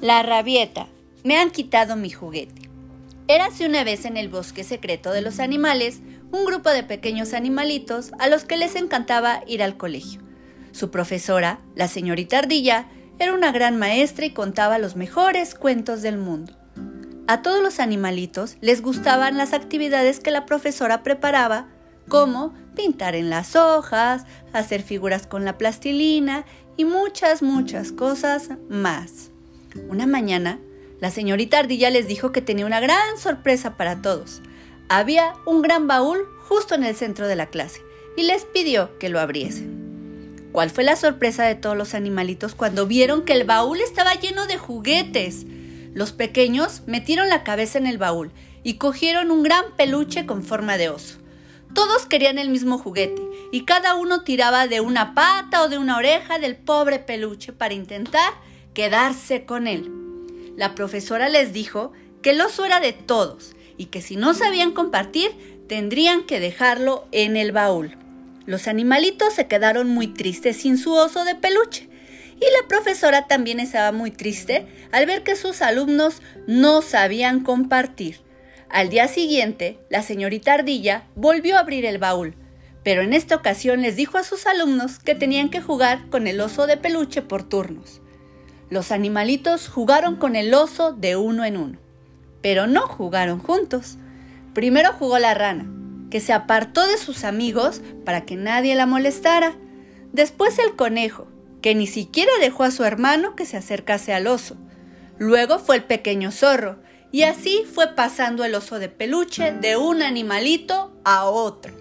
La rabieta. Me han quitado mi juguete. Érase una vez en el bosque secreto de los animales un grupo de pequeños animalitos a los que les encantaba ir al colegio. Su profesora, la señorita Ardilla, era una gran maestra y contaba los mejores cuentos del mundo. A todos los animalitos les gustaban las actividades que la profesora preparaba, como pintar en las hojas, hacer figuras con la plastilina y muchas, muchas cosas más. Una mañana, la señorita Ardilla les dijo que tenía una gran sorpresa para todos. Había un gran baúl justo en el centro de la clase y les pidió que lo abriesen. ¿Cuál fue la sorpresa de todos los animalitos cuando vieron que el baúl estaba lleno de juguetes? Los pequeños metieron la cabeza en el baúl y cogieron un gran peluche con forma de oso. Todos querían el mismo juguete y cada uno tiraba de una pata o de una oreja del pobre peluche para intentar quedarse con él. La profesora les dijo que el oso era de todos y que si no sabían compartir, tendrían que dejarlo en el baúl. Los animalitos se quedaron muy tristes sin su oso de peluche y la profesora también estaba muy triste al ver que sus alumnos no sabían compartir. Al día siguiente, la señorita Ardilla volvió a abrir el baúl, pero en esta ocasión les dijo a sus alumnos que tenían que jugar con el oso de peluche por turnos. Los animalitos jugaron con el oso de uno en uno, pero no jugaron juntos. Primero jugó la rana, que se apartó de sus amigos para que nadie la molestara. Después el conejo, que ni siquiera dejó a su hermano que se acercase al oso. Luego fue el pequeño zorro, y así fue pasando el oso de peluche de un animalito a otro.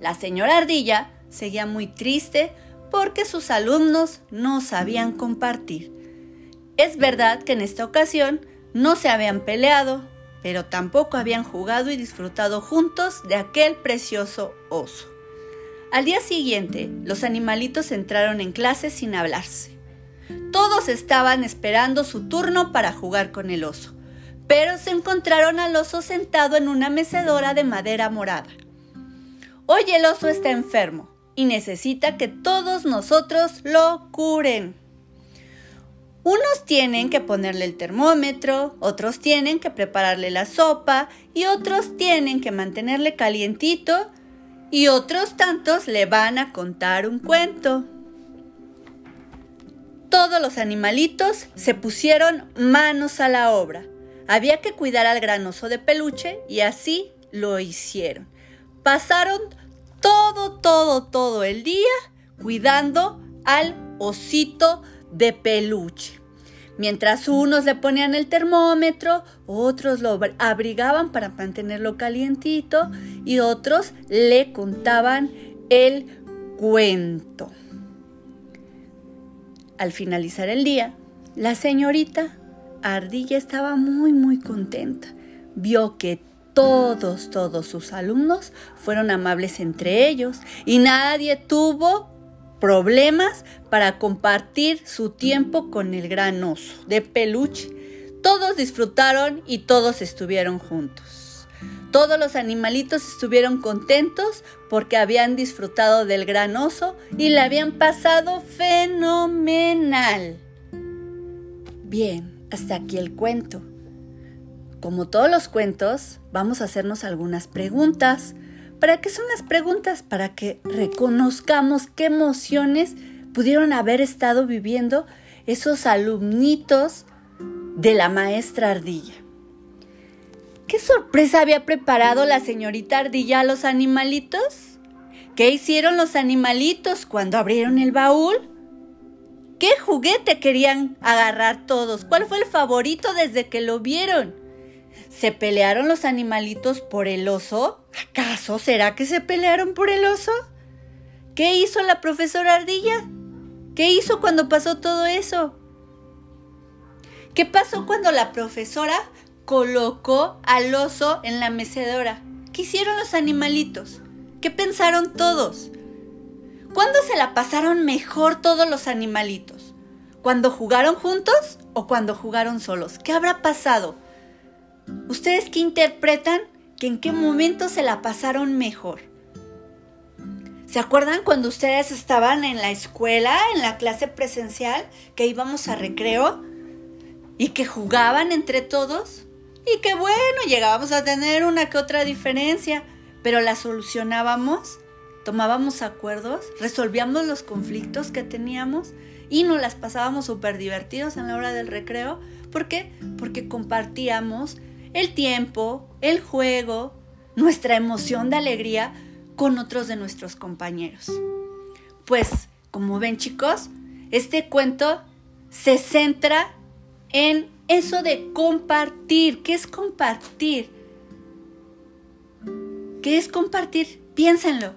La señora Ardilla seguía muy triste porque sus alumnos no sabían compartir. Es verdad que en esta ocasión no se habían peleado, pero tampoco habían jugado y disfrutado juntos de aquel precioso oso. Al día siguiente, los animalitos entraron en clase sin hablarse. Todos estaban esperando su turno para jugar con el oso, pero se encontraron al oso sentado en una mecedora de madera morada. Hoy el oso está enfermo, y necesita que todos nosotros lo curen. Unos tienen que ponerle el termómetro, otros tienen que prepararle la sopa y otros tienen que mantenerle calientito y otros tantos le van a contar un cuento. Todos los animalitos se pusieron manos a la obra. Había que cuidar al granoso de peluche y así lo hicieron. Pasaron todo, todo, todo el día cuidando al osito de peluche. Mientras unos le ponían el termómetro, otros lo abrigaban para mantenerlo calientito y otros le contaban el cuento. Al finalizar el día, la señorita Ardilla estaba muy muy contenta. Vio que todos, todos sus alumnos fueron amables entre ellos y nadie tuvo problemas para compartir su tiempo con el gran oso de peluche. Todos disfrutaron y todos estuvieron juntos. Todos los animalitos estuvieron contentos porque habían disfrutado del gran oso y le habían pasado fenomenal. Bien, hasta aquí el cuento. Como todos los cuentos, vamos a hacernos algunas preguntas. ¿Para qué son las preguntas? Para que reconozcamos qué emociones pudieron haber estado viviendo esos alumnitos de la maestra Ardilla. ¿Qué sorpresa había preparado la señorita Ardilla a los animalitos? ¿Qué hicieron los animalitos cuando abrieron el baúl? ¿Qué juguete querían agarrar todos? ¿Cuál fue el favorito desde que lo vieron? ¿Se pelearon los animalitos por el oso? ¿Acaso será que se pelearon por el oso? ¿Qué hizo la profesora Ardilla? ¿Qué hizo cuando pasó todo eso? ¿Qué pasó cuando la profesora colocó al oso en la mecedora? ¿Qué hicieron los animalitos? ¿Qué pensaron todos? ¿Cuándo se la pasaron mejor todos los animalitos? ¿Cuando jugaron juntos o cuando jugaron solos? ¿Qué habrá pasado? ¿Ustedes qué interpretan que en qué momento se la pasaron mejor? ¿Se acuerdan cuando ustedes estaban en la escuela, en la clase presencial, que íbamos a recreo? y que jugaban entre todos y que bueno, llegábamos a tener una que otra diferencia, pero la solucionábamos, tomábamos acuerdos, resolvíamos los conflictos que teníamos y nos las pasábamos súper divertidos en la hora del recreo. ¿Por qué? Porque compartíamos el tiempo, el juego, nuestra emoción de alegría con otros de nuestros compañeros. Pues, como ven chicos, este cuento se centra en eso de compartir. ¿Qué es compartir? ¿Qué es compartir? Piénsenlo.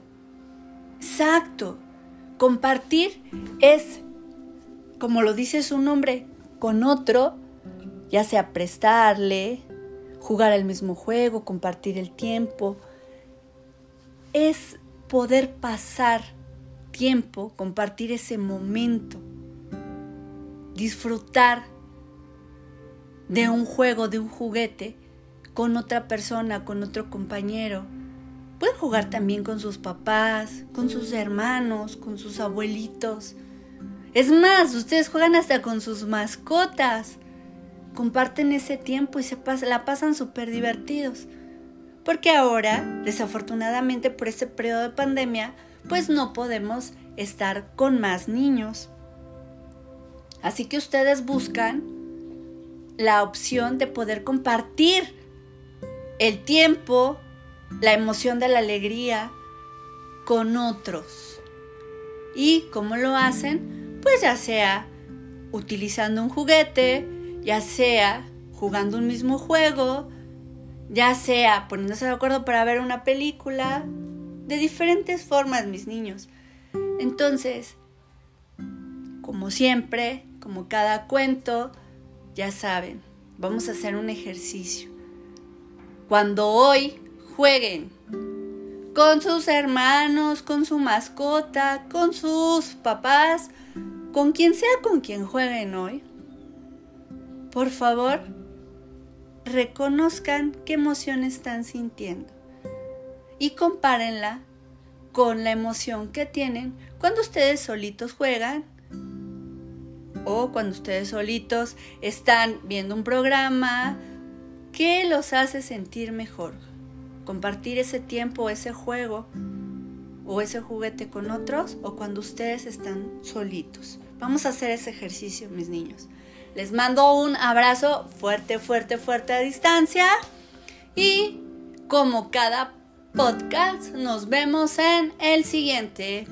Exacto. Compartir es, como lo dice su nombre, con otro, ya sea prestarle, jugar el mismo juego, compartir el tiempo. Es poder pasar tiempo, compartir ese momento, disfrutar de un juego, de un juguete con otra persona, con otro compañero. Pueden jugar también con sus papás, con sus hermanos, con sus abuelitos. Es más, ustedes juegan hasta con sus mascotas comparten ese tiempo y se la pasan súper divertidos. Porque ahora, desafortunadamente por este periodo de pandemia, pues no podemos estar con más niños. Así que ustedes buscan la opción de poder compartir el tiempo, la emoción de la alegría con otros. ¿Y cómo lo hacen? Pues ya sea utilizando un juguete, ya sea jugando un mismo juego, ya sea poniéndose de acuerdo para ver una película, de diferentes formas, mis niños. Entonces, como siempre, como cada cuento, ya saben, vamos a hacer un ejercicio. Cuando hoy jueguen con sus hermanos, con su mascota, con sus papás, con quien sea con quien jueguen hoy, por favor, reconozcan qué emoción están sintiendo y compárenla con la emoción que tienen cuando ustedes solitos juegan o cuando ustedes solitos están viendo un programa que los hace sentir mejor. Compartir ese tiempo, ese juego o ese juguete con otros o cuando ustedes están solitos. Vamos a hacer ese ejercicio, mis niños. Les mando un abrazo fuerte, fuerte, fuerte a distancia. Y como cada podcast, nos vemos en el siguiente.